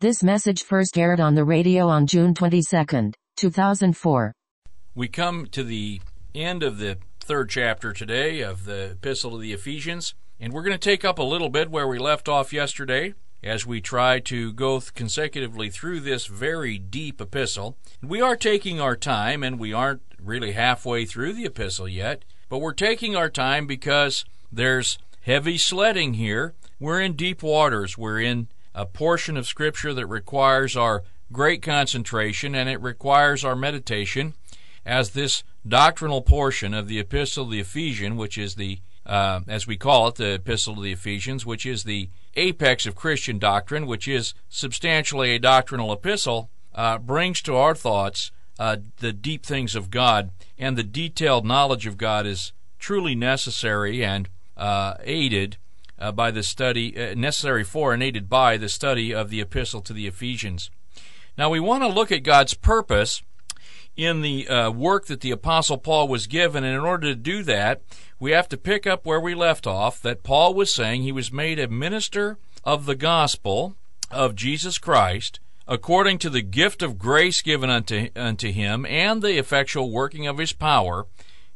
This message first aired on the radio on June 22, 2004. We come to the end of the third chapter today of the Epistle to the Ephesians, and we're going to take up a little bit where we left off yesterday as we try to go consecutively through this very deep epistle. We are taking our time, and we aren't really halfway through the epistle yet, but we're taking our time because there's heavy sledding here. We're in deep waters. We're in a portion of Scripture that requires our great concentration and it requires our meditation as this doctrinal portion of the Epistle of the Ephesians, which is the, uh, as we call it, the Epistle to the Ephesians, which is the apex of Christian doctrine, which is substantially a doctrinal epistle, uh, brings to our thoughts uh, the deep things of God, and the detailed knowledge of God is truly necessary and uh, aided uh, by the study, uh, necessary for and aided by the study of the epistle to the Ephesians. Now, we want to look at God's purpose in the uh, work that the Apostle Paul was given, and in order to do that, we have to pick up where we left off that Paul was saying he was made a minister of the gospel of Jesus Christ according to the gift of grace given unto, unto him and the effectual working of his power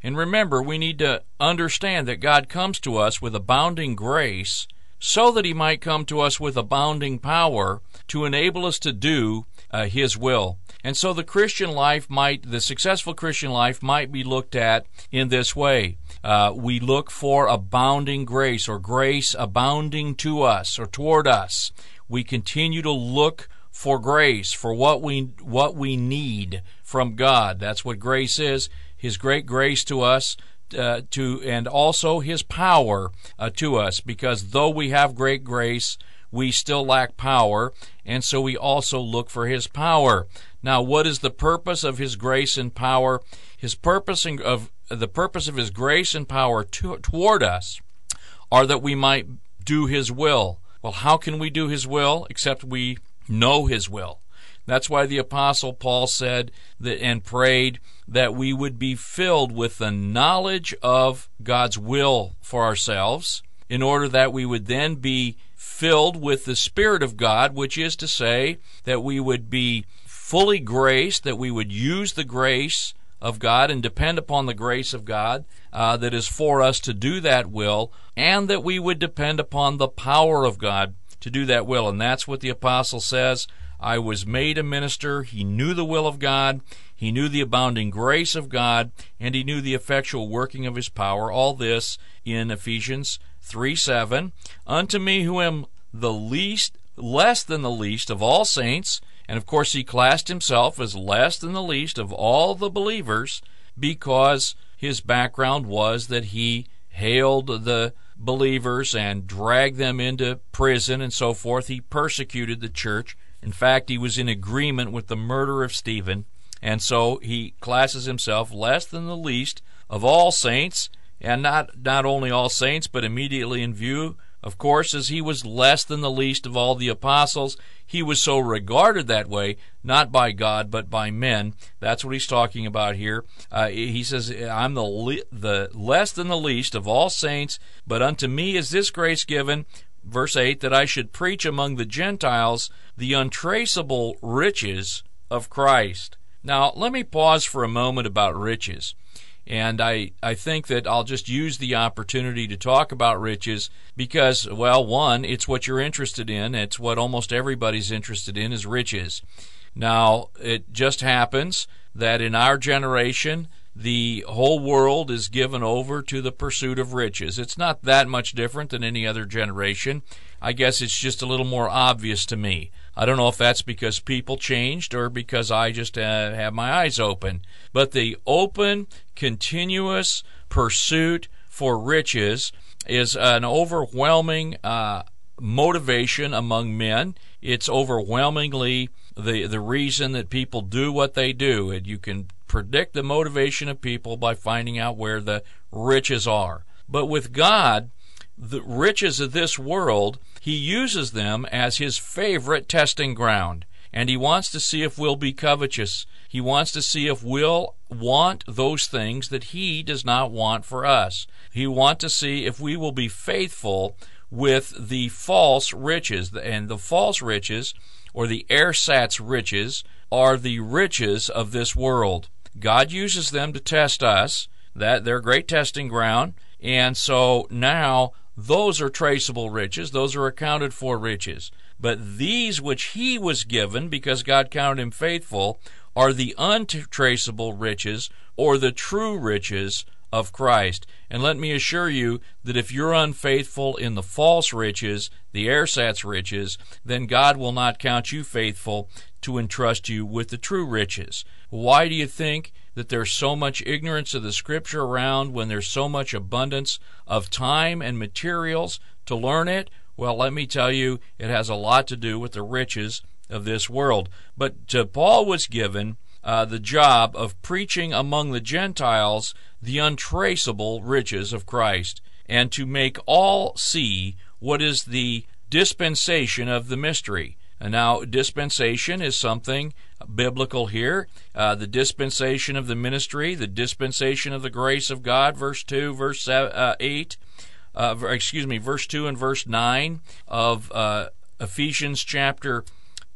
and remember, we need to understand that God comes to us with abounding grace so that He might come to us with abounding power to enable us to do uh, His will. And so the Christian life might, the successful Christian life might be looked at in this way. Uh, we look for abounding grace or grace abounding to us or toward us. We continue to look for grace, for what we, what we need from God. That's what grace is. His great grace to us, uh, to and also His power uh, to us, because though we have great grace, we still lack power, and so we also look for His power. Now, what is the purpose of His grace and power? His purpose of the purpose of His grace and power to, toward us are that we might do His will. Well, how can we do His will except we know His will? That's why the Apostle Paul said that and prayed that we would be filled with the knowledge of God's will for ourselves, in order that we would then be filled with the Spirit of God, which is to say, that we would be fully graced, that we would use the grace of God and depend upon the grace of God uh, that is for us to do that will, and that we would depend upon the power of God to do that will. And that's what the apostle says I was made a minister. He knew the will of God. He knew the abounding grace of God, and he knew the effectual working of his power. All this in Ephesians 3 7. Unto me, who am the least, less than the least of all saints, and of course he classed himself as less than the least of all the believers because his background was that he haled the believers and dragged them into prison and so forth. He persecuted the church in fact, he was in agreement with the murder of Stephen, and so he classes himself less than the least of all saints, and not, not only all saints, but immediately in view, of course, as he was less than the least of all the apostles. He was so regarded that way, not by God, but by men. That's what he's talking about here. Uh, he says, I'm the, le- the less than the least of all saints, but unto me is this grace given verse 8, that I should preach among the Gentiles the untraceable riches of Christ. Now, let me pause for a moment about riches. And I, I think that I'll just use the opportunity to talk about riches because, well, one, it's what you're interested in. It's what almost everybody's interested in is riches. Now, it just happens that in our generation, the whole world is given over to the pursuit of riches. It's not that much different than any other generation. I guess it's just a little more obvious to me. I don't know if that's because people changed or because I just uh, have my eyes open. But the open, continuous pursuit for riches is an overwhelming uh, motivation among men. It's overwhelmingly the the reason that people do what they do. And you can predict the motivation of people by finding out where the riches are. But with God, the riches of this world, He uses them as His favorite testing ground. And He wants to see if we'll be covetous. He wants to see if we'll want those things that He does not want for us. He wants to see if we will be faithful with the false riches. And the false riches or the ersatz riches, are the riches of this world. God uses them to test us. That they're great testing ground. And so now those are traceable riches, those are accounted for riches. But these which he was given, because God counted him faithful, are the untraceable riches or the true riches of Christ. And let me assure you that if you're unfaithful in the false riches, the ersatz riches, then God will not count you faithful to entrust you with the true riches. Why do you think that there's so much ignorance of the Scripture around when there's so much abundance of time and materials to learn it? Well, let me tell you, it has a lot to do with the riches of this world. But to Paul was given uh, the job of preaching among the Gentiles the untraceable riches of Christ, and to make all see what is the dispensation of the mystery. Now, dispensation is something biblical here. Uh, the dispensation of the ministry, the dispensation of the grace of God, verse 2, verse uh, 8, uh, excuse me, verse 2 and verse 9 of uh, Ephesians chapter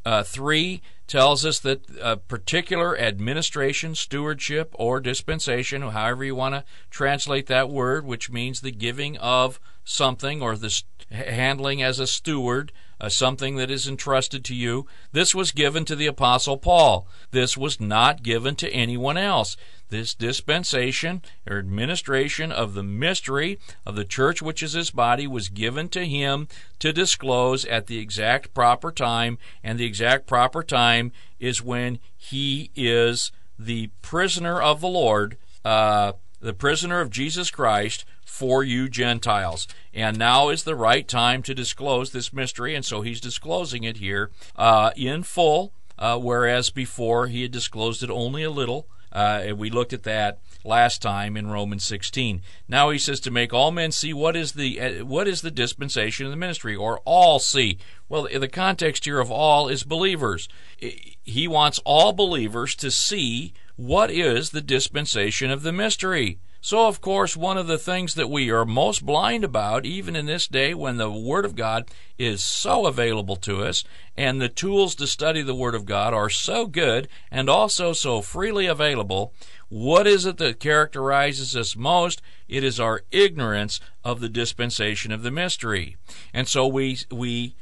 uh, 3 tells us that a particular administration, stewardship, or dispensation, however you want to translate that word, which means the giving of something or the handling as a steward, uh, something that is entrusted to you. This was given to the Apostle Paul. This was not given to anyone else. This dispensation or administration of the mystery of the church, which is his body, was given to him to disclose at the exact proper time, and the exact proper time is when he is the prisoner of the Lord, uh, the prisoner of Jesus Christ for you Gentiles. And now is the right time to disclose this mystery, and so he's disclosing it here uh, in full, uh, whereas before he had disclosed it only a little. Uh, we looked at that last time in Romans 16. Now he says to make all men see what is the uh, what is the dispensation of the ministry, or all see. Well, the context here of all is believers. He wants all believers to see what is the dispensation of the mystery. So, of course, one of the things that we are most blind about, even in this day when the Word of God is so available to us, and the tools to study the Word of God are so good and also so freely available, what is it that characterizes us most? It is our ignorance of the dispensation of the mystery. And so we, we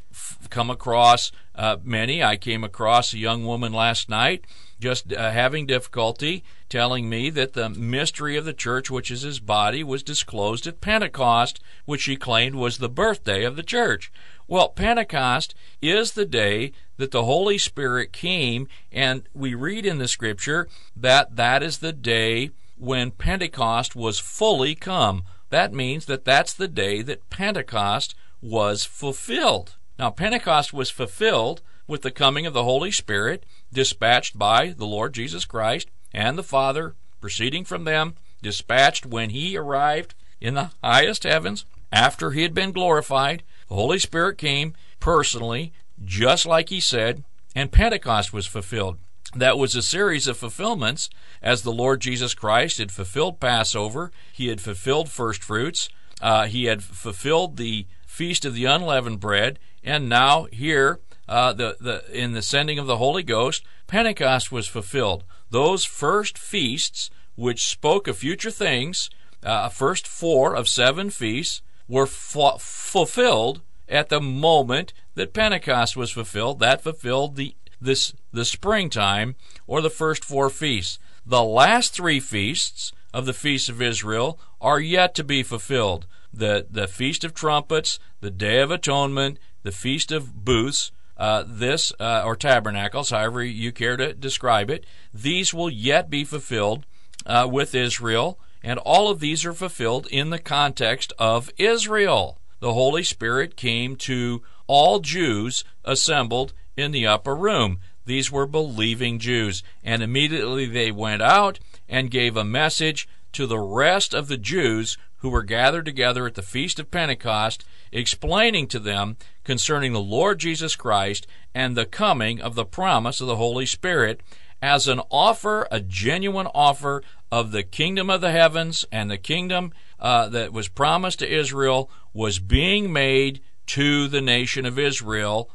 come across uh, many. I came across a young woman last night just uh, having difficulty telling me that the mystery of the church, which is his body, was disclosed at Pentecost, which she claimed was the birthday of the church. Well, Pentecost is the day that the Holy Spirit came, and we read in the scripture that that is the day when Pentecost was fully come. That means that that's the day that Pentecost was fulfilled. Now, Pentecost was fulfilled with the coming of the Holy Spirit, dispatched by the Lord Jesus Christ and the Father, proceeding from them, dispatched when he arrived in the highest heavens after he had been glorified. The Holy Spirit came personally, just like he said, and Pentecost was fulfilled. That was a series of fulfillments as the Lord Jesus Christ had fulfilled Passover, he had fulfilled first fruits, uh, he had fulfilled the feast of the unleavened bread, and now here uh, the, the, in the sending of the Holy Ghost, Pentecost was fulfilled. Those first feasts, which spoke of future things, uh, first four of seven feasts, were f- fulfilled at the moment that Pentecost was fulfilled. That fulfilled the this the springtime or the first four feasts. The last three feasts of the feasts of Israel are yet to be fulfilled. The the feast of trumpets, the day of atonement, the feast of booths, uh, this, uh, or tabernacles, however you care to describe it, these will yet be fulfilled uh, with Israel, and all of these are fulfilled in the context of Israel. The Holy Spirit came to all Jews assembled in the upper room. These were believing Jews, and immediately they went out and gave a message to the rest of the Jews who were gathered together at the Feast of Pentecost, explaining to them concerning the Lord Jesus Christ and the coming of the promise of the Holy Spirit as an offer, a genuine offer of the kingdom of the heavens and the kingdom uh, that was promised to Israel was being made to the nation of Israel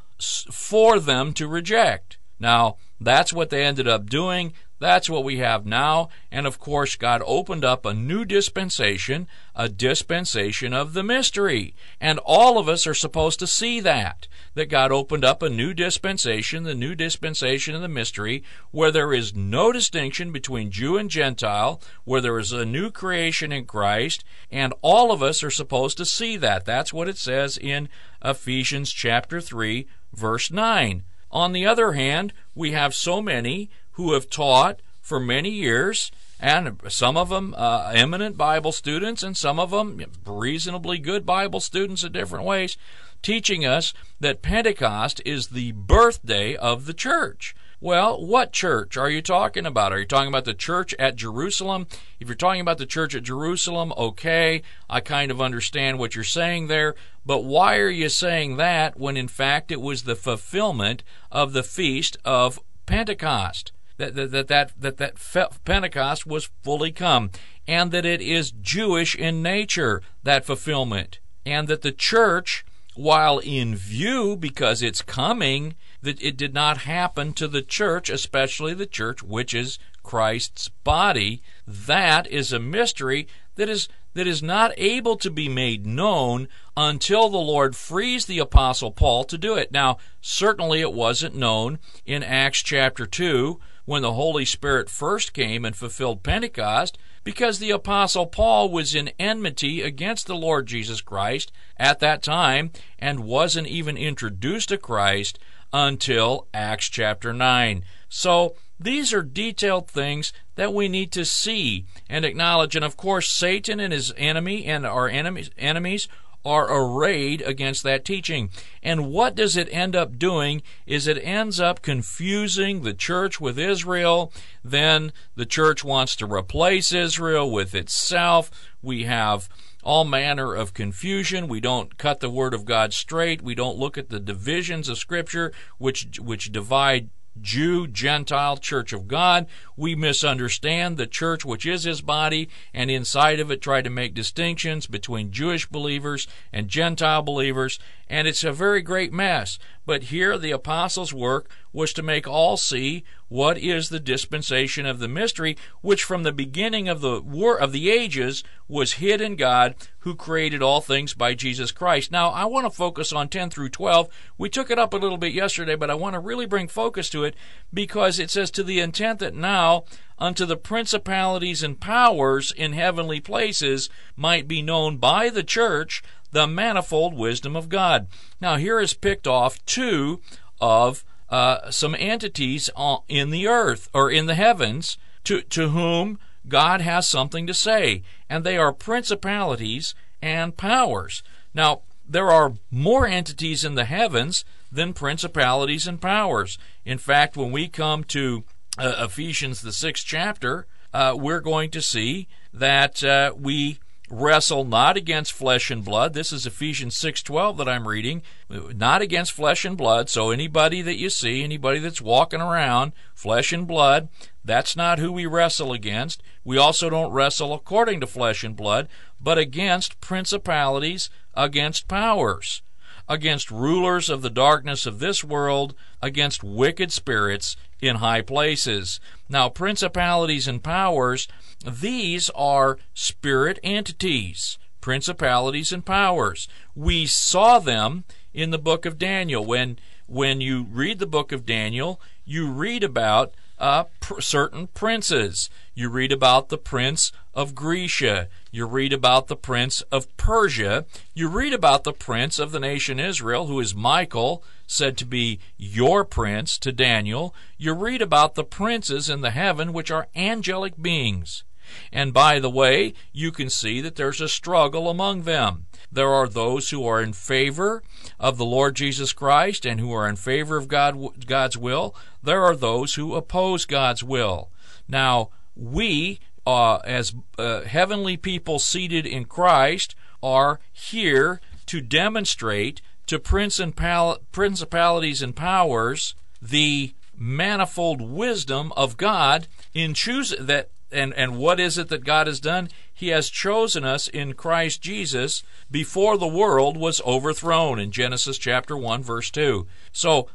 for them to reject. Now, that's what they ended up doing. That's what we have now. And of course, God opened up a new dispensation, a dispensation of the mystery. And all of us are supposed to see that. That God opened up a new dispensation, the new dispensation of the mystery, where there is no distinction between Jew and Gentile, where there is a new creation in Christ, and all of us are supposed to see that. That's what it says in Ephesians chapter 3, verse 9. On the other hand, we have so many who have taught for many years, and some of them uh, eminent Bible students, and some of them reasonably good Bible students in different ways, teaching us that Pentecost is the birthday of the church. Well, what church are you talking about? Are you talking about the church at Jerusalem? If you're talking about the church at Jerusalem, okay, I kind of understand what you're saying there, but why are you saying that when in fact it was the fulfillment of the feast of Pentecost? That that that that, that, that Pentecost was fully come, and that it is Jewish in nature, that fulfillment, and that the church while in view because it's coming, that it did not happen to the church, especially the church which is Christ's body. That is a mystery that is that is not able to be made known until the Lord frees the apostle Paul to do it. Now, certainly it wasn't known in Acts chapter 2 when the Holy Spirit first came and fulfilled Pentecost because the Apostle Paul was in enmity against the Lord Jesus Christ at that time and wasn't even introduced to Christ until Acts chapter 9. So, these are detailed things that we need to see and acknowledge. And of course, Satan and his enemy and our enemies, enemies are arrayed against that teaching. And what does it end up doing is it ends up confusing the church with Israel. Then the church wants to replace Israel with itself. We have all manner of confusion. We don't cut the word of God straight. We don't look at the divisions of scripture which which divide Jew, Gentile, Church of God. We misunderstand the church, which is his body, and inside of it try to make distinctions between Jewish believers and Gentile believers, and it's a very great mess. But here the apostles' work was to make all see what is the dispensation of the mystery, which from the beginning of the war of the ages was hid in God, who created all things by Jesus Christ. Now I want to focus on 10 through 12. We took it up a little bit yesterday, but I want to really bring focus to it because it says to the intent that now unto the principalities and powers in heavenly places might be known by the church the manifold wisdom of God. Now, here is picked off two of uh, some entities in the earth or in the heavens to, to whom God has something to say, and they are principalities and powers. Now, there are more entities in the heavens than principalities and powers. In fact, when we come to uh, Ephesians, the sixth chapter, uh, we're going to see that uh, we wrestle not against flesh and blood. This is Ephesians 6:12 that I'm reading. Not against flesh and blood. So anybody that you see, anybody that's walking around flesh and blood, that's not who we wrestle against. We also don't wrestle according to flesh and blood, but against principalities, against powers, against rulers of the darkness of this world, against wicked spirits in high places. Now, principalities and powers, these are spirit entities, principalities and powers. We saw them in the book of Daniel. When when you read the book of Daniel, you read about uh, pr- certain princes. You read about the prince of Grecia. You read about the prince of Persia. You read about the prince of the nation Israel, who is Michael, said to be your prince to Daniel. You read about the princes in the heaven, which are angelic beings. And by the way, you can see that there's a struggle among them. There are those who are in favor of the Lord Jesus Christ and who are in favor of God, God's will. There are those who oppose God's will. Now, we, uh, as uh, heavenly people seated in Christ, are here to demonstrate to principalities and powers the manifold wisdom of God in choosing that and, and what is it that God has done? He has chosen us in Christ Jesus before the world was overthrown in Genesis chapter 1 verse 2. So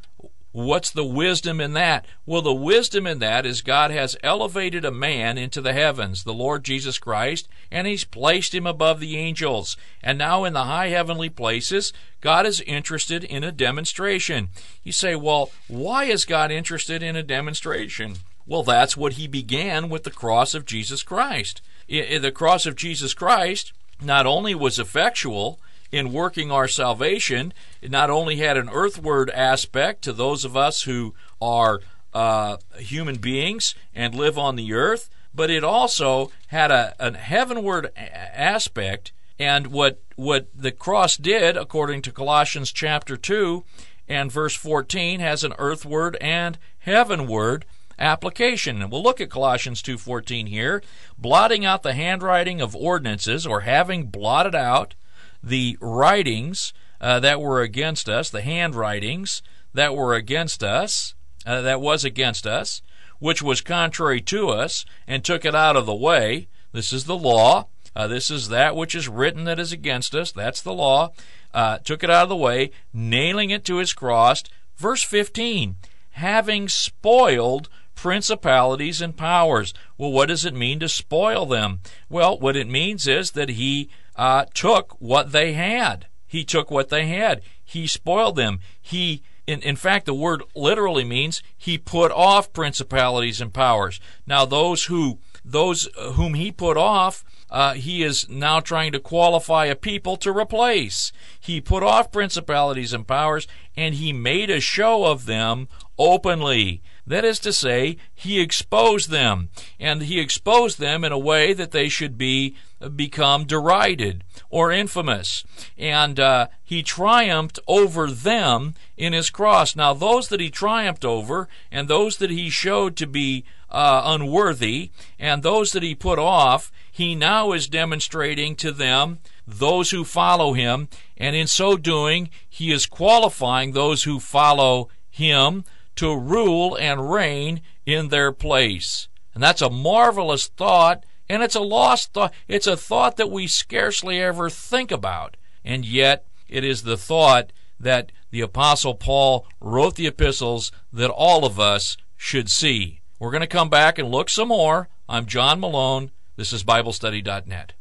What's the wisdom in that? Well, the wisdom in that is God has elevated a man into the heavens, the Lord Jesus Christ, and He's placed him above the angels. And now in the high heavenly places, God is interested in a demonstration. You say, well, why is God interested in a demonstration? Well, that's what He began with the cross of Jesus Christ. The cross of Jesus Christ not only was effectual, in working our salvation. It not only had an earthward aspect to those of us who are uh, human beings and live on the earth, but it also had a, a heavenward aspect. And what what the cross did, according to Colossians chapter two and verse fourteen, has an earthward and heavenward application. And we'll look at Colossians 2:14 here, blotting out the handwriting of ordinances or having blotted out the writings uh, that were against us, the handwritings that were against us, uh, that was against us, which was contrary to us, and took it out of the way. This is the law. Uh, this is that which is written that is against us. That's the law. Uh, took it out of the way, nailing it to his cross. Verse 15, having spoiled principalities and powers. Well, what does it mean to spoil them? Well, what it means is that he uh, took what they had. He took what they had. He spoiled them. He, in, in fact, the word literally means he put off principalities and powers. Now, those who those whom he put off, uh, he is now trying to qualify a people to replace. He put off principalities and powers, and he made a show of them openly. That is to say, he exposed them, and he exposed them in a way that they should be become derided or infamous. And uh, he triumphed over them in his cross. Now, those that he triumphed over, and those that he showed to be uh, unworthy, and those that he put off, he now is demonstrating to them those who follow him, and in so doing, he is qualifying those who follow him to rule and reign in their place. And that's a marvelous thought, and it's a lost thought. It's a thought that we scarcely ever think about. And yet, it is the thought that the Apostle Paul wrote the epistles that all of us should see. We're going to come back and look some more. I'm John Malone. This is BibleStudy.net.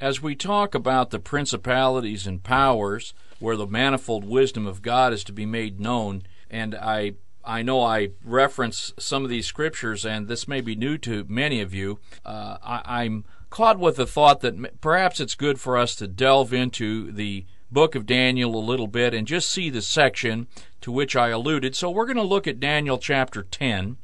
As we talk about the principalities and powers, where the manifold wisdom of God is to be made known. And I I know I reference some of these scriptures, and this may be new to many of you. Uh, I, I'm caught with the thought that perhaps it's good for us to delve into the book of Daniel a little bit and just see the section to which I alluded. So we're going to look at Daniel chapter 10.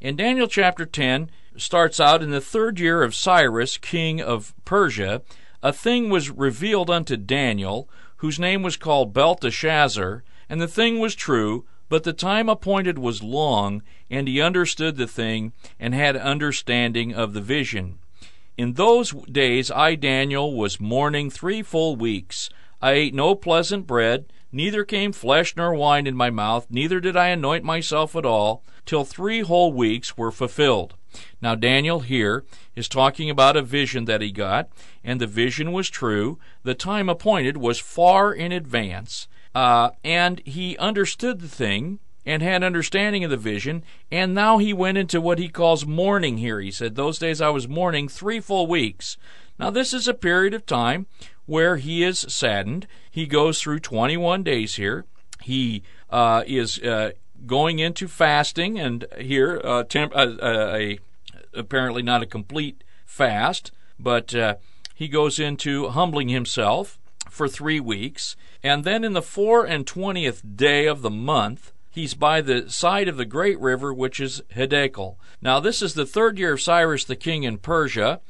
In Daniel chapter 10 starts out in the third year of Cyrus, king of Persia, a thing was revealed unto Daniel whose name was called Belteshazzar, and the thing was true, but the time appointed was long, and he understood the thing, and had understanding of the vision. In those days I, Daniel, was mourning three full weeks. I ate no pleasant bread, neither came flesh nor wine in my mouth, neither did I anoint myself at all, till three whole weeks were fulfilled. Now, Daniel here is talking about a vision that he got, and the vision was true. The time appointed was far in advance, uh, and he understood the thing and had understanding of the vision, and now he went into what he calls mourning here. He said, Those days I was mourning three full weeks. Now, this is a period of time where he is saddened. He goes through 21 days here. He uh, is uh, going into fasting, and here uh, temp- uh, uh, a apparently not a complete fast, but uh, he goes into humbling himself for three weeks, and then in the four and twentieth day of the month. He's by the side of the great river, which is Hiddekel. Now, this is the third year of Cyrus the king in Persia.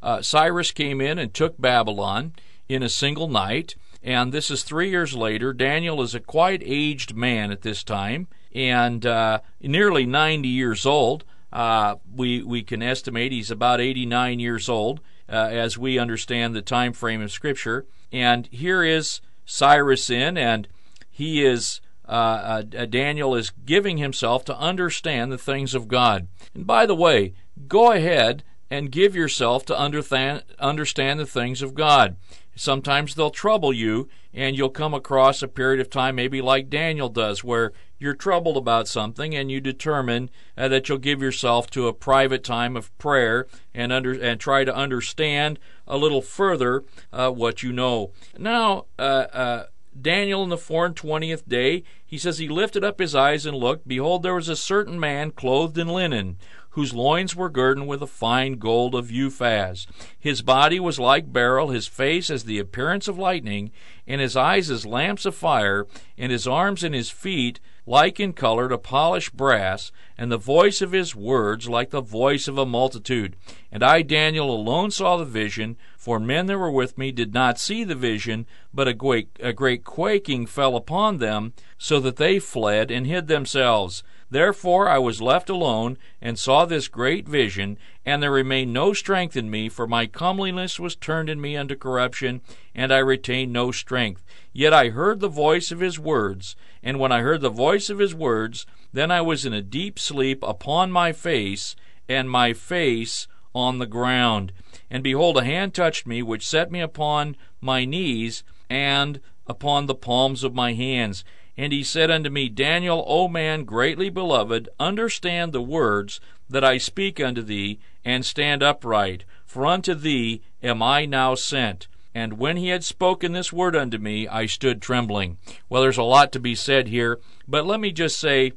Uh, Cyrus came in and took Babylon in a single night, and this is three years later. Daniel is a quite aged man at this time and uh, nearly 90 years old. Uh, we we can estimate he's about 89 years old, uh, as we understand the time frame of Scripture. And here is Cyrus in, and he is uh, uh, Daniel is giving himself to understand the things of God. And by the way, go ahead and give yourself to understand, understand the things of God. Sometimes they'll trouble you, and you'll come across a period of time, maybe like Daniel does, where you're troubled about something and you determine uh, that you'll give yourself to a private time of prayer and under and try to understand a little further uh, what you know. Now, uh, uh Daniel in the four and twentieth day, he says he lifted up his eyes and looked. Behold, there was a certain man clothed in linen, whose loins were girded with a fine gold of Uphaz. His body was like beryl, his face as the appearance of lightning, and his eyes as lamps of fire, and his arms and his feet like in color to polished brass, and the voice of his words like the voice of a multitude. And I, Daniel, alone saw the vision, for men that were with me did not see the vision, but a great, a great quaking fell upon them, so that they fled and hid themselves. Therefore I was left alone, and saw this great vision, and there remained no strength in me, for my comeliness was turned in me unto corruption, and I retained no strength. Yet I heard the voice of his words, and when I heard the voice of his words, then I was in a deep sleep upon my face, and my face on the ground. And behold, a hand touched me, which set me upon my knees, and upon the palms of my hands. And he said unto me, Daniel, O man greatly beloved, understand the words that I speak unto thee, and stand upright, for unto thee am I now sent. And when he had spoken this word unto me, I stood trembling. Well, there's a lot to be said here, but let me just say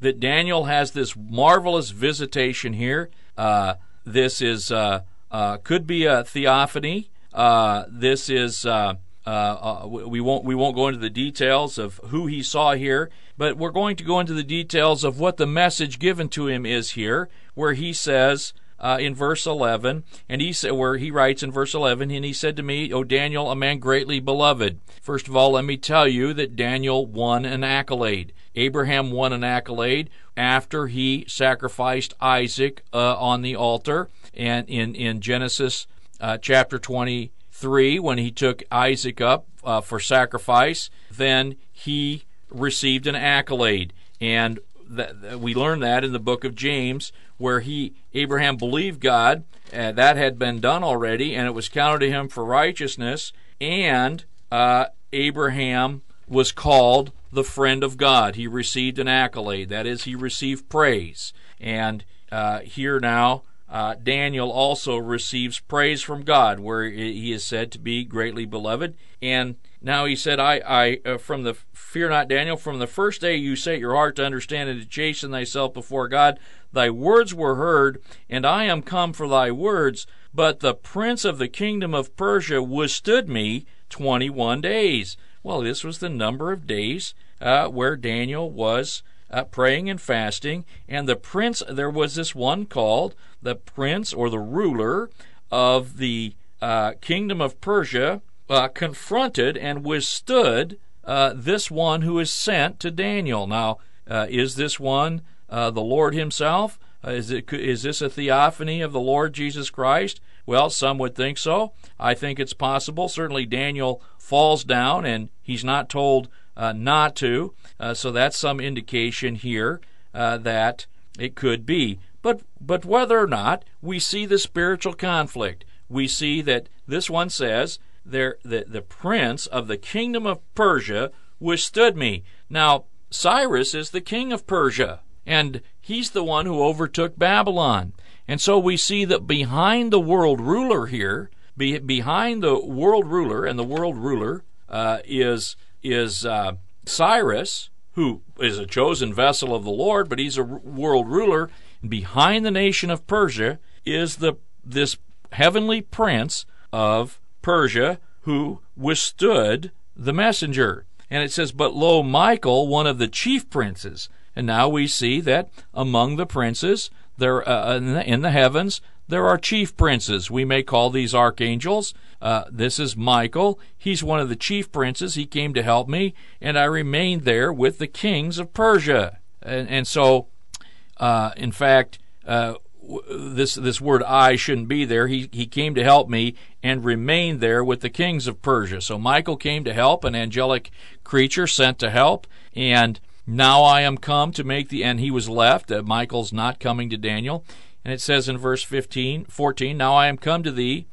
that Daniel has this marvelous visitation here. Uh, this is uh, uh, could be a theophany. Uh, this is uh, uh we won't we won't go into the details of who he saw here, but we're going to go into the details of what the message given to him is here, where he says uh, in verse 11, and he where he writes in verse 11, and he said to me, "O Daniel, a man greatly beloved." First of all, let me tell you that Daniel won an accolade. Abraham won an accolade after he sacrificed Isaac uh, on the altar, and in in Genesis uh, chapter 20 3 when he took Isaac up uh, for sacrifice, then he received an accolade. And we learn that in the book of James, where he Abraham believed God, uh, that had been done already, and it was counted to him for righteousness. And uh, Abraham was called the friend of God. He received an accolade, that is, he received praise. And uh, here now, uh, Daniel also receives praise from God, where he is said to be greatly beloved. And now he said, I, I, uh, from the fear not, Daniel, from the first day you set your heart to understand and to chasten thyself before God, thy words were heard, and I am come for thy words. But the prince of the kingdom of Persia withstood me twenty one days. Well, this was the number of days uh, where Daniel was uh, praying and fasting, and the prince. There was this one called the prince or the ruler of the uh, kingdom of Persia uh, confronted and withstood uh, this one who is sent to Daniel. Now, uh, is this one uh, the Lord Himself? Is, it, is this a theophany of the Lord Jesus Christ? Well, some would think so. I think it's possible. Certainly, Daniel falls down and he's not told Uh, not to. Uh, so that's some indication here uh, that it could be. But but whether or not we see the spiritual conflict, we see that this one says there the, the prince of the kingdom of Persia withstood me. Now, Cyrus is the king of Persia, and he's the one who overtook Babylon. And so we see that behind the world ruler here, be, behind the world ruler, and the world ruler uh, is is uh, Cyrus, who is a chosen vessel of the Lord, but he's a world ruler. And behind the nation of Persia is the this heavenly prince of Persia who withstood the messenger. And it says, But lo, Michael, one of the chief princes. And now we see that among the princes, there uh, in, the, in, the, heavens, there are chief princes. We may call these archangels. Uh, this is Michael. He's one of the chief princes. He came to help me, and I remained there with the kings of Persia. And, and so, uh, in fact, uh, this this word I shouldn't be there. He he came to help me, and remained there with the kings of Persia. So Michael came to help, an angelic creature sent to help, and now I am come to make the and he was left. Uh, Michael's not coming to Daniel. And it says in verse 15, 14, Now I am come to thee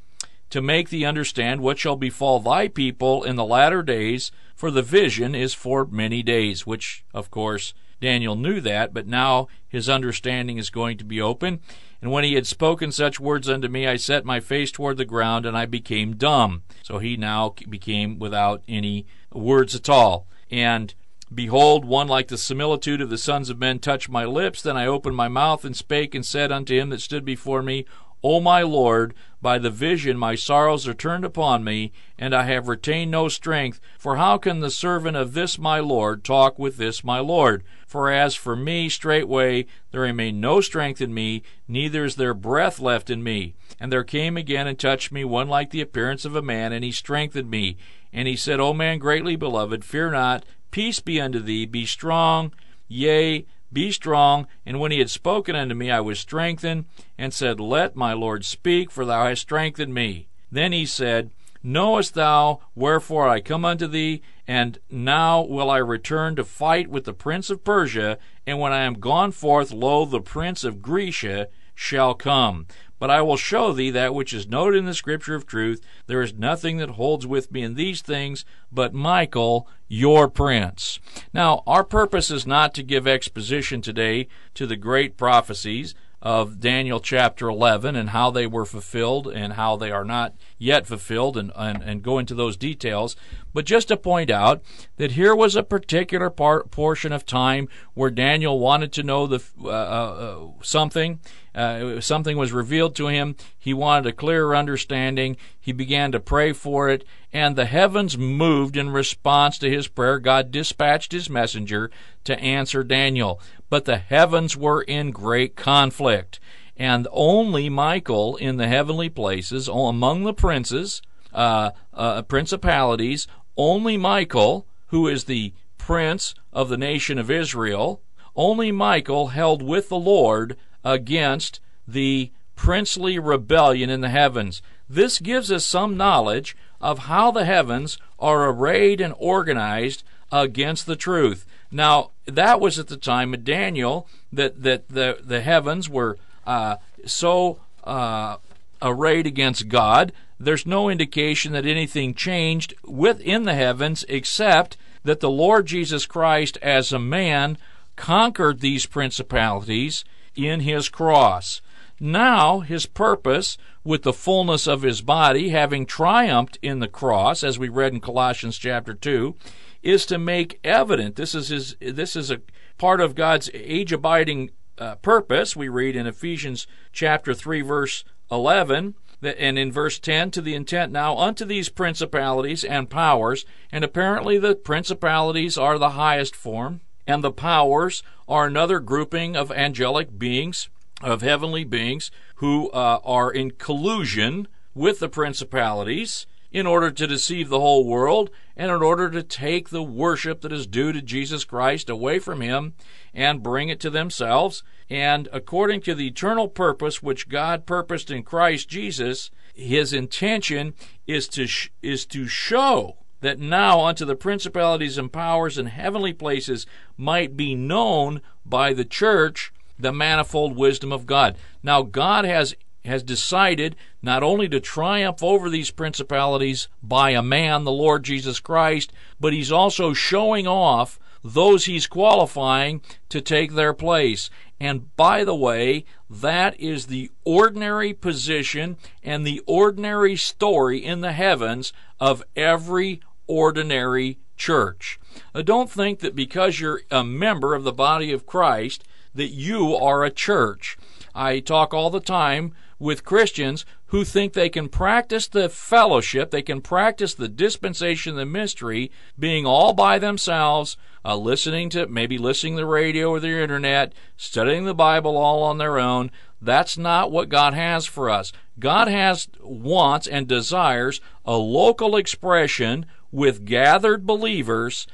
to make thee understand what shall befall thy people in the latter days, for the vision is for many days, which, of course, Daniel knew that, but now his understanding is going to be open. And when he had spoken such words unto me, I set my face toward the ground, and I became dumb. So he now became without any words at all. And Behold, one like the similitude of the sons of men touched my lips. Then I opened my mouth and spake and said unto him that stood before me, O my Lord, by the vision my sorrows are turned upon me, and I have retained no strength. For how can the servant of this my Lord talk with this my Lord? For as for me, straightway there remained no strength in me, neither is there breath left in me. And there came again and touched me one like the appearance of a man, and he strengthened me. And he said, O man greatly beloved, fear not, peace be unto thee, be strong, yea, be strong. And when he had spoken unto me, I was strengthened, and said, Let my Lord speak, for thou hast strengthened me. Then he said, Knowest thou wherefore I come unto thee? And now will I return to fight with the prince of Persia, and when I am gone forth, lo, the prince of Grecia shall come. But I will show thee that which is noted in the scripture of truth. There is nothing that holds with me in these things, but Michael, your prince. Now, our purpose is not to give exposition today to the great prophecies of Daniel chapter 11 and how they were fulfilled and how they are not yet fulfilled and, and, and go into those details, but just to point out that here was a particular part, portion of time where Daniel wanted to know the uh, uh, uh something uh, something was revealed to him. He wanted a clearer understanding. He began to pray for it, and the heavens moved in response to his prayer. God dispatched his messenger to answer Daniel. But the heavens were in great conflict, and only Michael in the heavenly places, among the princes, uh, uh, principalities, only Michael, who is the prince of the nation of Israel, only Michael held with the Lord against the princely rebellion in the heavens. This gives us some knowledge of how the heavens are arrayed and organized against the truth. Now, that was at the time of Daniel that, that the, the heavens were uh, so uh, arrayed against God. There's no indication that anything changed within the heavens except that the Lord Jesus Christ, as a man, conquered these principalities in his cross. Now, his purpose, with the fullness of his body, having triumphed in the cross, as we read in Colossians chapter 2, is to make evident. This is his, this is a part of God's age abiding uh, purpose. We read in Ephesians chapter 3, verse 11, and in verse 10 to the intent now unto these principalities and powers and apparently the principalities are the highest form and the powers are another grouping of angelic beings, of heavenly beings, who uh, are in collusion with the principalities in order to deceive the whole world and in order to take the worship that is due to Jesus Christ away from him and bring it to themselves. And according to the eternal purpose which God purposed in Christ Jesus, his intention is to sh- is to show that now unto the principalities and powers in heavenly places might be known by the church the manifold wisdom of God. Now God has has decided not only to triumph over these principalities by a man, the Lord Jesus Christ, but he's also showing off those he's qualifying to take their place. And by the way, that is the ordinary position and the ordinary story in the heavens of every ordinary church. Uh, don't think that because you're a member of the body of Christ that you are a church. I talk all the time with Christians who think they can practice the fellowship, they can practice the dispensation, the mystery, being all by themselves, uh, listening to maybe listening to the radio or the internet, studying the Bible all on their own. That's not what God has for us. God has wants and desires a local expression with gathered believers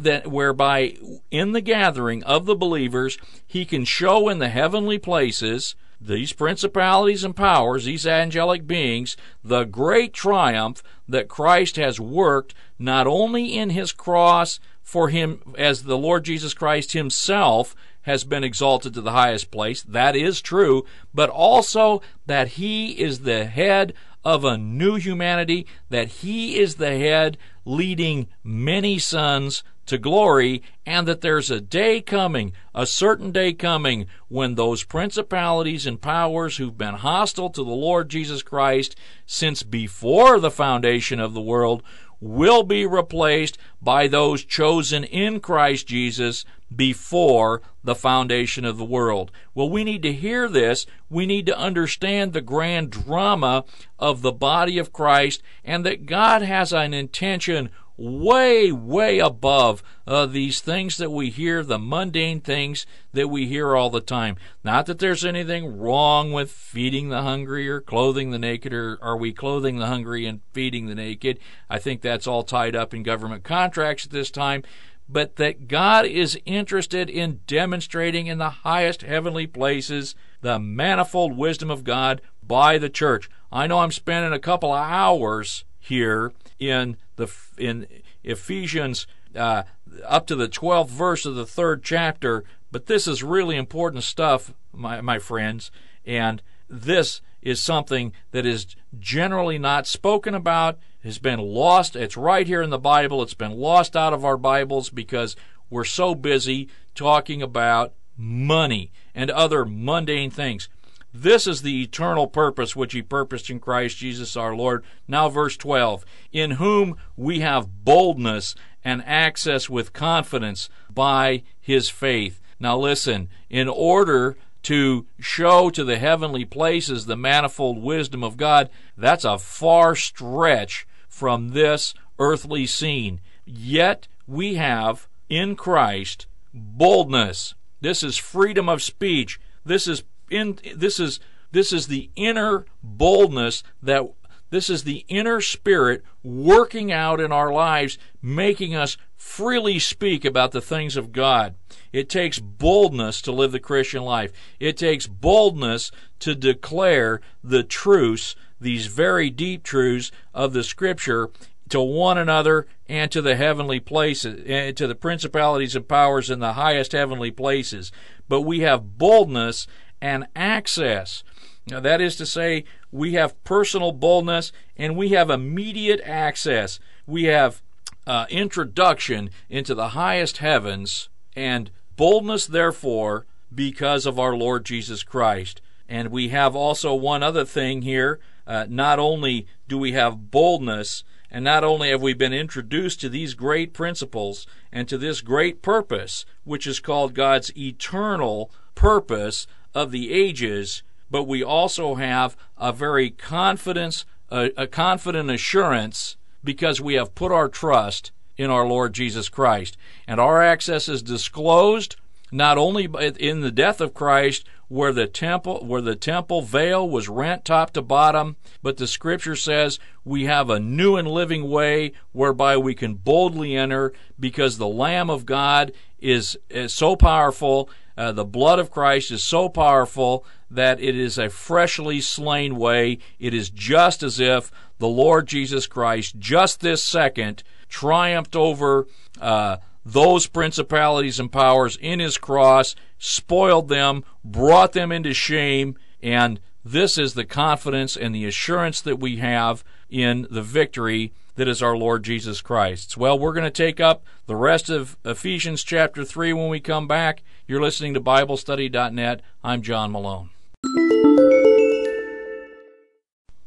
that whereby in the gathering of the believers he can show in the heavenly places these principalities and powers, these angelic beings, the great triumph that Christ has worked not only in his cross for him as the Lord Jesus Christ himself has been exalted to the highest place. That is true, but also that he is the head of a new humanity, that he is the head leading many sons to glory, and that there's a day coming, a certain day coming, when those principalities and powers who've been hostile to the Lord Jesus Christ since before the foundation of the world will be replaced by those chosen in Christ Jesus before the foundation of the world. Well, we need to hear this. We need to understand the grand drama of the body of Christ and that God has an intention way, way above uh, these things that we hear, the mundane things that we hear all the time. Not that there's anything wrong with feeding the hungry or clothing the naked, or are we clothing the hungry and feeding the naked? I think that's all tied up in government contracts at this time. But that God is interested in demonstrating in the highest heavenly places the manifold wisdom of God by the church. I know I'm spending a couple of hours here in the in Ephesians uh, up to the 12th verse of the third chapter, but this is really important stuff, my my friends, and this is something that is generally not spoken about, has been lost. It's right here in the Bible. It's been lost out of our Bibles because we're so busy talking about money and other mundane things. This is the eternal purpose which he purposed in Christ Jesus our Lord. Now, verse 12 In whom we have boldness and access with confidence by his faith. Now, listen, in order to show to the heavenly places the manifold wisdom of God, that's a far stretch from this earthly scene. Yet we have in Christ boldness. This is freedom of speech. This is in this is this is the inner boldness that this is the inner spirit working out in our lives, making us freely speak about the things of God. It takes boldness to live the Christian life. It takes boldness to declare the truths, these very deep truths of the Scripture, to one another and to the heavenly places, to the principalities and powers in the highest heavenly places. But we have boldness and access. Now, that is to say, we have personal boldness and we have immediate access. We have uh, introduction into the highest heavens and boldness, therefore, because of our Lord Jesus Christ. And we have also one other thing here. Uh, not only do we have boldness, and not only have we been introduced to these great principles and to this great purpose, which is called God's eternal purpose of the ages, but we also have a very confidence, a, a confident assurance because we have put our trust in our Lord Jesus Christ. And our access is disclosed not only in the death of Christ where the temple where the temple veil was rent top to bottom, but the scripture says we have a new and living way whereby we can boldly enter because the lamb of God is, is so powerful uh, the blood of Christ is so powerful that it is a freshly slain way. It is just as if the Lord Jesus Christ, just this second, triumphed over uh, those principalities and powers in his cross, spoiled them, brought them into shame, and this is the confidence and the assurance that we have in the victory that is our Lord Jesus Christ. Well, we're going to take up the rest of Ephesians chapter 3 when we come back. You're listening to BibleStudy.net. I'm John Malone.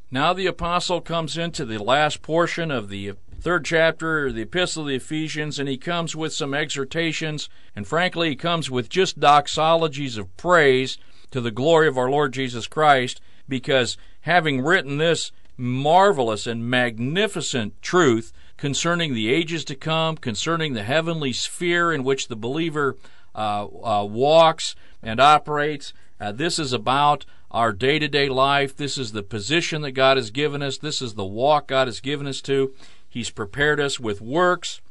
Now the apostle comes into the last portion of the third chapter the Epistle of the Ephesians, and he comes with some exhortations, and frankly, he comes with just doxologies of praise to the glory of our Lord Jesus Christ, because having written this marvelous and magnificent truth concerning the ages to come, concerning the heavenly sphere in which the believer uh, uh, walks and operates. Uh, this is about our day to day life. This is the position that God has given us. This is the walk God has given us to. He's prepared us with works.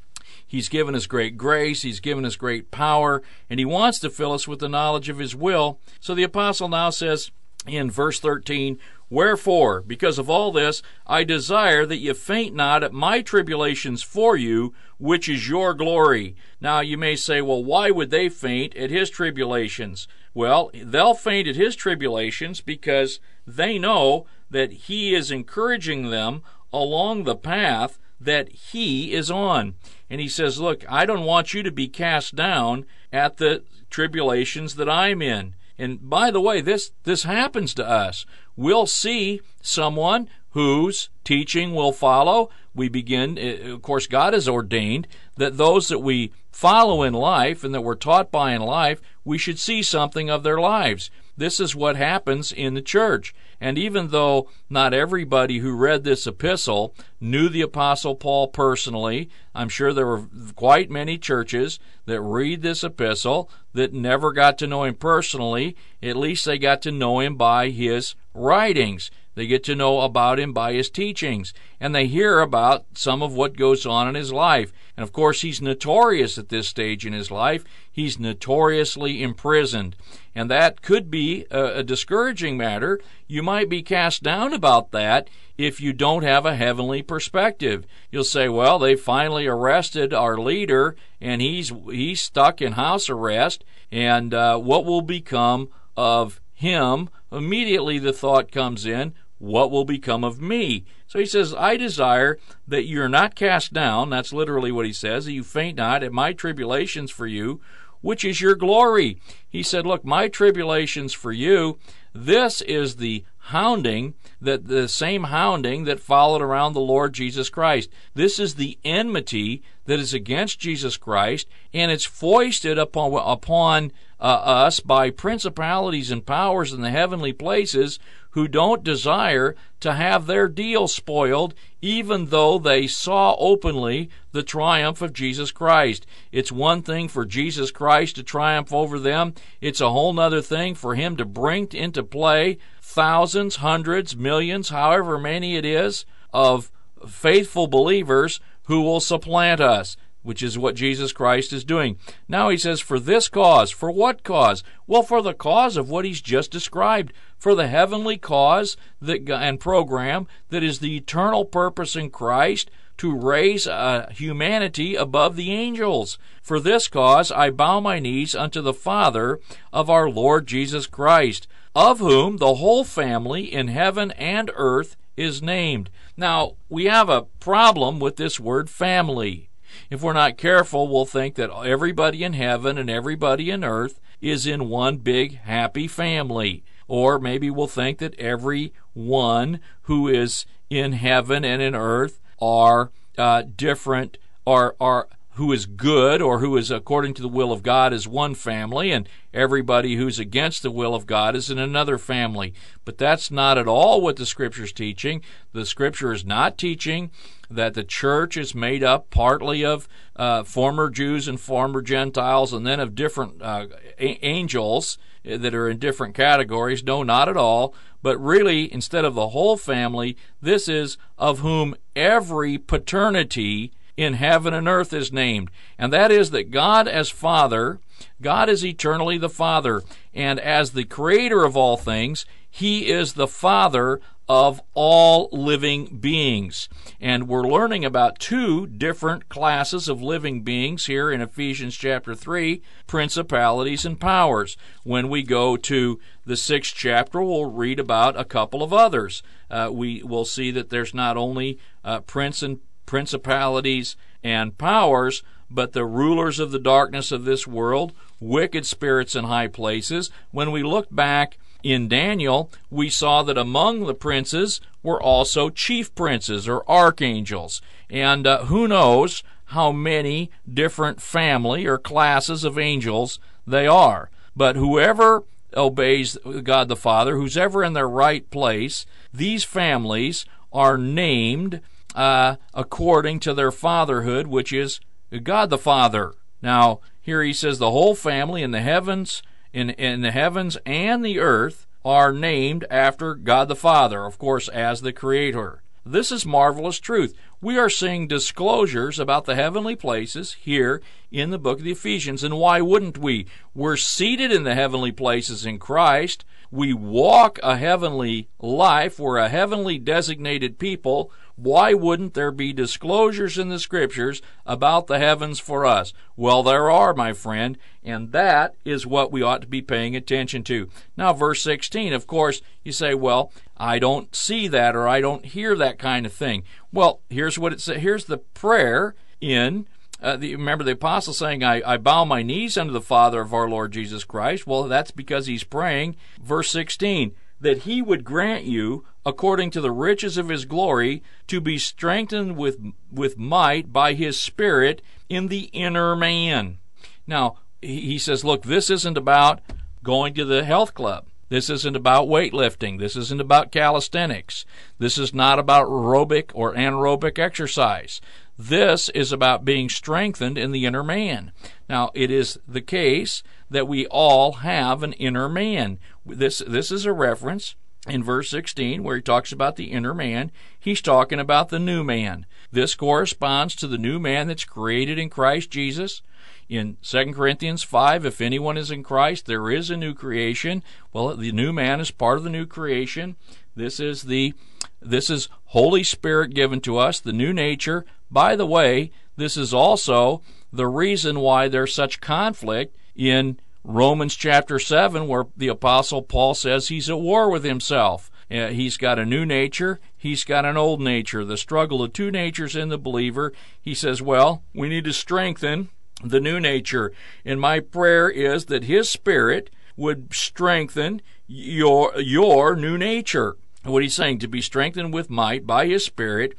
He's given us great grace. He's given us great power. And He wants to fill us with the knowledge of His will. So the apostle now says, in verse 13, Wherefore, because of all this, I desire that ye faint not at my tribulations for you, which is your glory. Now you may say, well, why would they faint at his tribulations? Well, they'll faint at his tribulations because they know that he is encouraging them along the path that he is on. And he says, Look, I don't want you to be cast down at the tribulations that I'm in. And by the way, this, this happens to us. We'll see someone whose teaching will follow. We begin, eh, of course, God has ordained that those that we follow in life and that we're taught by in life, we should see something of their lives. This is what happens in the church. And even though not everybody who read this epistle knew the Apostle Paul personally, I'm sure there were quite many churches that read this epistle that never got to know him personally. At least they got to know him by his writings. They get to know about him by his teachings, and they hear about some of what goes on in his life. And of course, he's notorious at this stage in his life. He's notoriously imprisoned. And that could be a, a discouraging matter. You might be cast down about that if you don't have a heavenly perspective. You'll say, well, they finally arrested our leader, and he's, he's stuck in house arrest, and uh, what will become of him? Immediately the thought comes in, what will become of me? So he says, I desire that you're not cast down. That's literally what he says, that you faint not at my tribulations for you, which is your glory. He said, Look, my tribulations for you, this is the hounding that the same hounding that followed around the Lord Jesus Christ. This is the enmity that is against Jesus Christ, and it's foisted upon upon uh, us by principalities and powers in the heavenly places who don't desire to have their deal spoiled, even though they saw openly the triumph of Jesus Christ. It's one thing for Jesus Christ to triumph over them, it's a whole other thing for him to bring into play thousands, hundreds, millions, however many it is, of faithful believers who will supplant us which is what Jesus Christ is doing. Now he says, for this cause. For what cause? Well, for the cause of what he's just described. For the heavenly cause that, and program that is the eternal purpose in Christ to raise uh, humanity above the angels. For this cause I bow my knees unto the Father of our Lord Jesus Christ, of whom the whole family in heaven and earth is named. Now, we have a problem with this word family if we're not careful, we'll think that everybody in heaven and everybody in earth is in one big happy family. Or maybe we'll think that every one who is in heaven and in earth are uh, different, are, are who is good or who is according to the will of God is one family, and everybody who's against the will of God is in another family. But that's not at all what the Scripture's teaching. The Scripture is not teaching that the church is made up partly of uh, former Jews and former Gentiles, and then of different uh, a- angels that are in different categories. No, not at all. But really, instead of the whole family, this is of whom every paternity in heaven and earth is named. And that is that God as Father, God is eternally the Father. And as the Creator of all things, He is the Father of all living beings. And we're learning about two different classes of living beings here in Ephesians chapter 3 principalities and powers. When we go to the sixth chapter, we'll read about a couple of others. Uh, we will see that there's not only uh, prince and principalities and powers, but the rulers of the darkness of this world, wicked spirits in high places. When we look back in Daniel, we saw that among the princes were also chief princes or archangels. And uh, who knows how many different family or classes of angels they are. But whoever obeys God the Father, who's ever in their right place, these families are named uh, according to their fatherhood, which is God the Father. Now, here he says the whole family in the heavens in, in the heavens and the earth are named after God the Father, of course, as the Creator. This is marvelous truth. We are seeing disclosures about the heavenly places here in the book of the Ephesians, and why wouldn't we? We're seated in the heavenly places in Christ. We walk a heavenly life. We're a heavenly designated people. Why wouldn't there be disclosures in the scriptures about the heavens for us? Well, there are, my friend, and that is what we ought to be paying attention to. Now, verse 16, of course, you say, well, I don't see that or I don't hear that kind of thing. Well, here's what it says. Here's the prayer in uh, the, remember the apostle saying, I, I bow my knees unto the Father of our Lord Jesus Christ. Well, that's because he's praying. Verse 16, that he would grant you, according to the riches of his glory, to be strengthened with, with might by his Spirit in the inner man. Now, he says, look, this isn't about going to the health club. This isn't about weightlifting. This isn't about calisthenics. This is not about aerobic or anaerobic exercise. This is about being strengthened in the inner man. Now, it is the case that we all have an inner man. This, this is a reference in verse 16 where he talks about the inner man. He's talking about the new man. This corresponds to the new man that's created in Christ Jesus. In 2 Corinthians 5, if anyone is in Christ, there is a new creation. Well, the new man is part of the new creation. This is the this is Holy Spirit given to us, the new nature. By the way, this is also the reason why there's such conflict in Romans chapter 7, where the Apostle Paul says he's at war with himself. Uh, he's got a new nature, he's got an old nature. The struggle of two natures in the believer. He says, well, we need to strengthen the new nature. And my prayer is that his spirit would strengthen your your new nature what he's saying to be strengthened with might by his spirit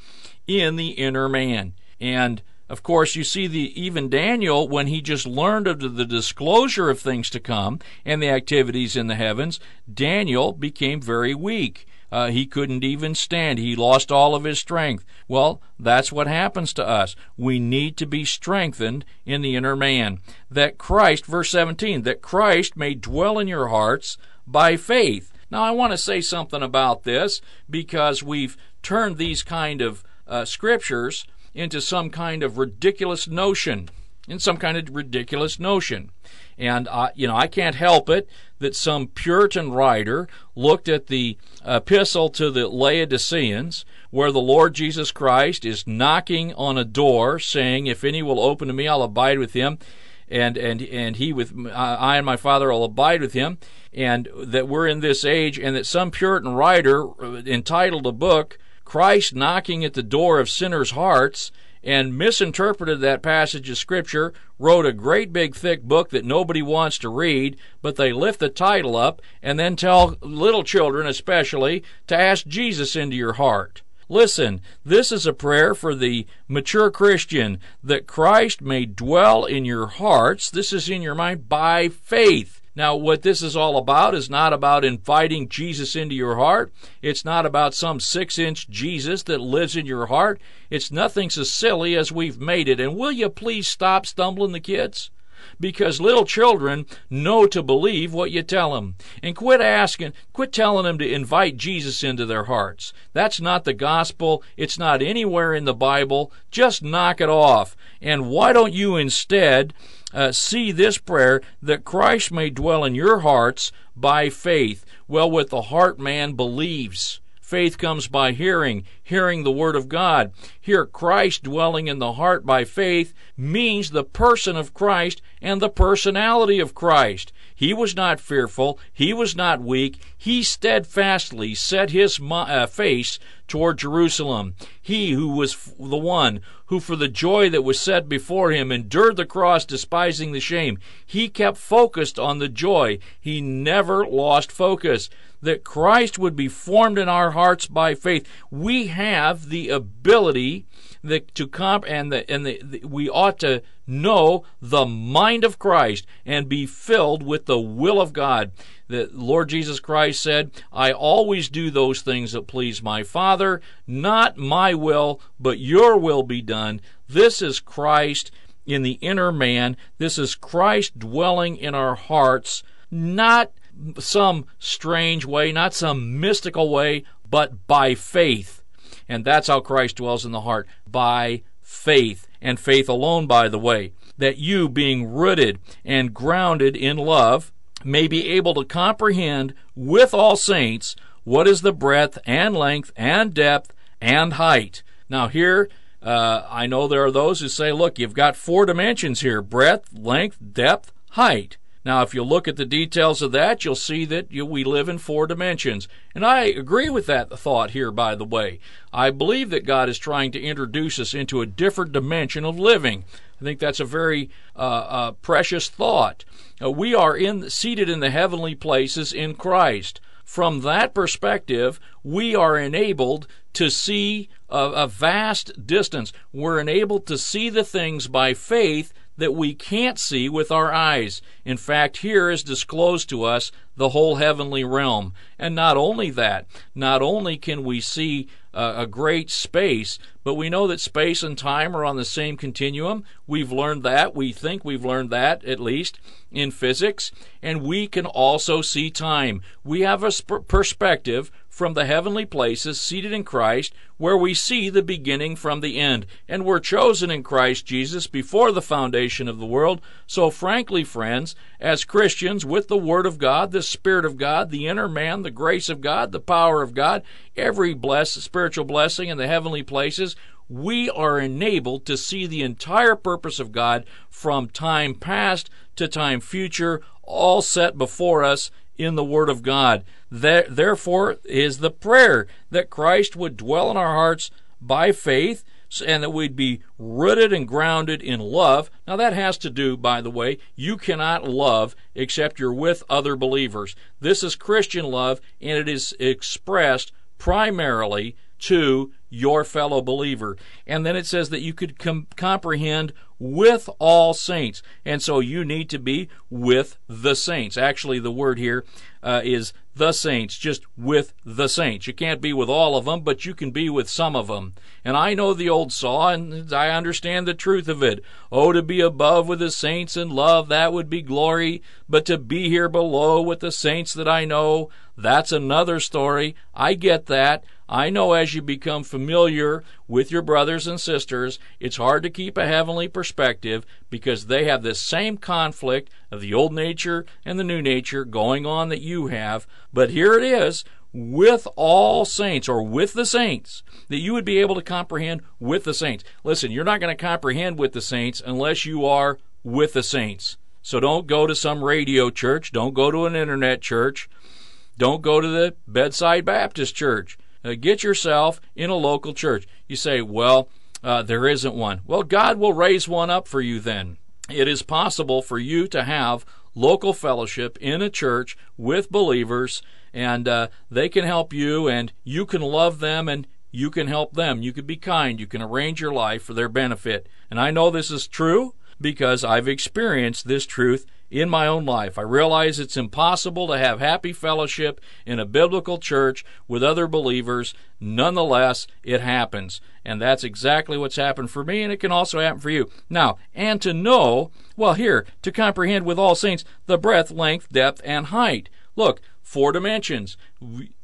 in the inner man. And of course, you see the even Daniel when he just learned of the disclosure of things to come and the activities in the heavens, Daniel became very weak. Uh, he couldn't even stand. He lost all of his strength. Well, that's what happens to us. We need to be strengthened in the inner man. That Christ, verse 17, that Christ may dwell in your hearts by faith. Now, I want to say something about this because we've turned these kind of uh, scriptures into some kind of ridiculous notion, in some kind of ridiculous notion. And, uh, you know, I can't help it that some Puritan writer looked at the epistle to the Laodiceans, where the Lord Jesus Christ is knocking on a door, saying, If any will open to me, I'll abide with him and and and he with I and my Father will abide with him, and that we're in this age, and that some Puritan writer uh, entitled a book "Christ Knocking at the Door of Sinners' Hearts." and misinterpreted that passage of Scripture, wrote a great big thick book that nobody wants to read, but they lift the title up and then tell little children, especially, to ask Jesus into your heart. Listen, this is a prayer for the mature Christian that Christ may dwell in your hearts. This is in your mind by faith. Now, what this is all about is not about inviting Jesus into your heart. It's not about some six inch Jesus that lives in your heart. It's nothing so silly as we've made it. And will you please stop stumbling the kids? because little children know to believe what you tell them. And quit asking, quit telling them to invite Jesus into their hearts. That's not the gospel. It's not anywhere in the Bible. Just knock it off. And why don't you instead uh, see this prayer that Christ may dwell in your hearts by faith? Well, with the heart man believes. Faith comes by hearing, hearing the Word of God. Here, Christ dwelling in the heart by faith means the person of Christ and the personality of Christ. He was not fearful. He was not weak. He steadfastly set his uh, face toward Jerusalem. He who was the one who, for the joy that was set before him, endured the cross, despising the shame. He kept focused on the joy. He never lost focus. That Christ would be formed in our hearts by faith. We have the ability the, to comp and the and the, the, we ought to know the mind of Christ and be filled with the will of God. The Lord Jesus Christ said, "I always do those things that please my Father, not my will, but your will be done." This is Christ in the inner man. This is Christ dwelling in our hearts, not some strange way, not some mystical way, but by faith. And that's how Christ dwells in the heart by faith, and faith alone, by the way. That you, being rooted and grounded in love, may be able to comprehend with all saints what is the breadth and length and depth and height. Now, here, uh, I know there are those who say, look, you've got four dimensions here breadth, length, depth, height. Now, if you look at the details of that, you'll see that you, we live in four dimensions. And I agree with that thought here, by the way. I believe that God is trying to introduce us into a different dimension of living. I think that's a very uh, uh, precious thought. Uh, we are in, seated in the heavenly places in Christ. From that perspective, we are enabled to see a, a vast distance. We're enabled to see the things by faith that we can't see with our eyes. In fact, here is disclosed to us the whole heavenly realm. And not only that, not only can we see uh, a great space, but we know that space and time are on the same continuum. We've learned that. We think we've learned that, at least, in physics. And we can also see time. We have a sp- perspective from the heavenly places, seated in Christ, where we see the beginning from the end. And we're chosen in Christ Jesus before the foundation of the world. So, frankly, friends, as Christians, with the Word of God, the Spirit of God, the inner man, the grace of God, the power of God, every blessed spiritual blessing in the heavenly places, we are enabled to see the entire purpose of God from time past to time future, all set before us in the Word of God. Therefore, is the prayer that Christ would dwell in our hearts by faith and that we'd be rooted and grounded in love. Now, that has to do, by the way, you cannot love except you're with other believers. This is Christian love, and it is expressed primarily to your fellow believer. And then it says that you could com- comprehend with all saints. And so you need to be with the saints. Actually, the word here uh, is the saints, just with the saints. You can't be with all of them, but you can be with some of them. And I know the old saw, and I understand the truth of it. Oh, to be above with the saints in love, that would be glory. But to be here below with the saints that I know, that's another story. I get that. I know as you become familiar with your brothers and sisters, it's hard to keep a heavenly perspective because they have this same conflict of the old nature and the new nature going on that you have. But here it is with all saints or with the saints that you would be able to comprehend with the saints. Listen, you're not going to comprehend with the saints unless you are with the saints. So don't go to some radio church, don't go to an internet church, don't go to the bedside Baptist church uh, get yourself in a local church. You say, well, uh, there isn't one. Well, God will raise one up for you then. It is possible for you to have local fellowship in a church with believers, and uh, they can help you, and you can love them, and you can help them. You can be kind. You can arrange your life for their benefit. And I know this is true because I've experienced this truth in my own life. I realize it's impossible to have happy fellowship in a biblical church with other believers. Nonetheless, it happens. And that's exactly what's happened for me, and it can also happen for you. Now, and to know, well, here, to comprehend with all saints the breadth, length, depth, and height. Look, four dimensions.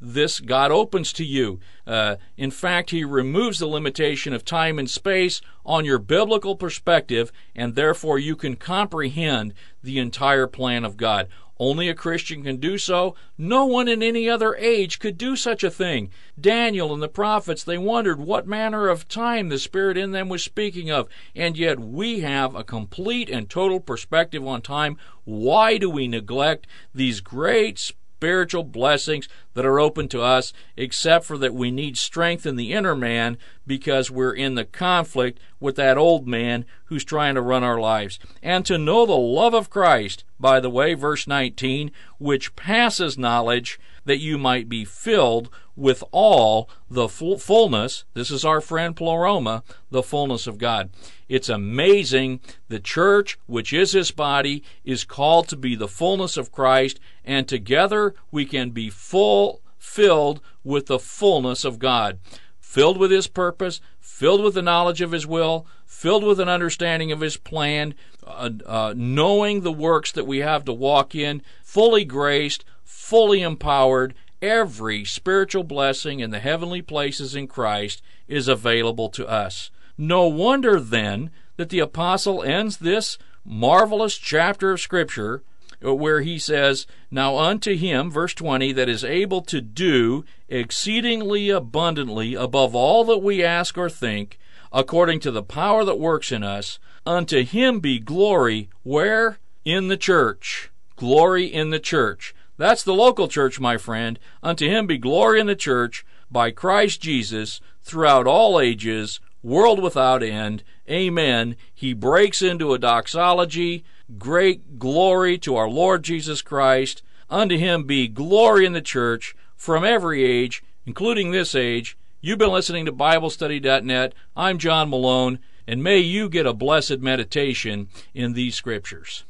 This God opens to you. Uh, in fact, He removes the limitation of time and space on your biblical perspective, and therefore you can comprehend the entire plan of God. Only a Christian can do so. No one in any other age could do such a thing. Daniel and the prophets, they wondered what manner of time the Spirit in them was speaking of, and yet we have a complete and total perspective on time. Why do we neglect these great spiritual blessings that are open to us, except for that we need strength in the inner man because we're in the conflict with that old man who's trying to run our lives. And to know the love of Christ, by the way, verse 19, which passes knowledge, that you might be filled with all the fullness, this is our friend Pleroma, the fullness of God. It's amazing. The church, which is his body, is called to be the fullness of Christ, and together we can be full, filled with the fullness of God. Filled with his purpose, filled with the knowledge of his will, filled with an understanding of his plan, uh, uh, knowing the works that we have to walk in, fully graced, fully empowered. Every spiritual blessing in the heavenly places in Christ is available to us. No wonder then that the apostle ends this marvelous chapter of Scripture where he says, Now unto him, verse 20, that is able to do exceedingly abundantly above all that we ask or think, according to the power that works in us, unto him be glory, where? In the church. Glory in the church. That's the local church, my friend. Unto him be glory in the church by Christ Jesus throughout all ages, world without end. Amen. He breaks into a doxology. Great glory to our Lord Jesus Christ. Unto him be glory in the church from every age, including this age. You've been listening to BibleStudy.net. I'm John Malone, and may you get a blessed meditation in these scriptures.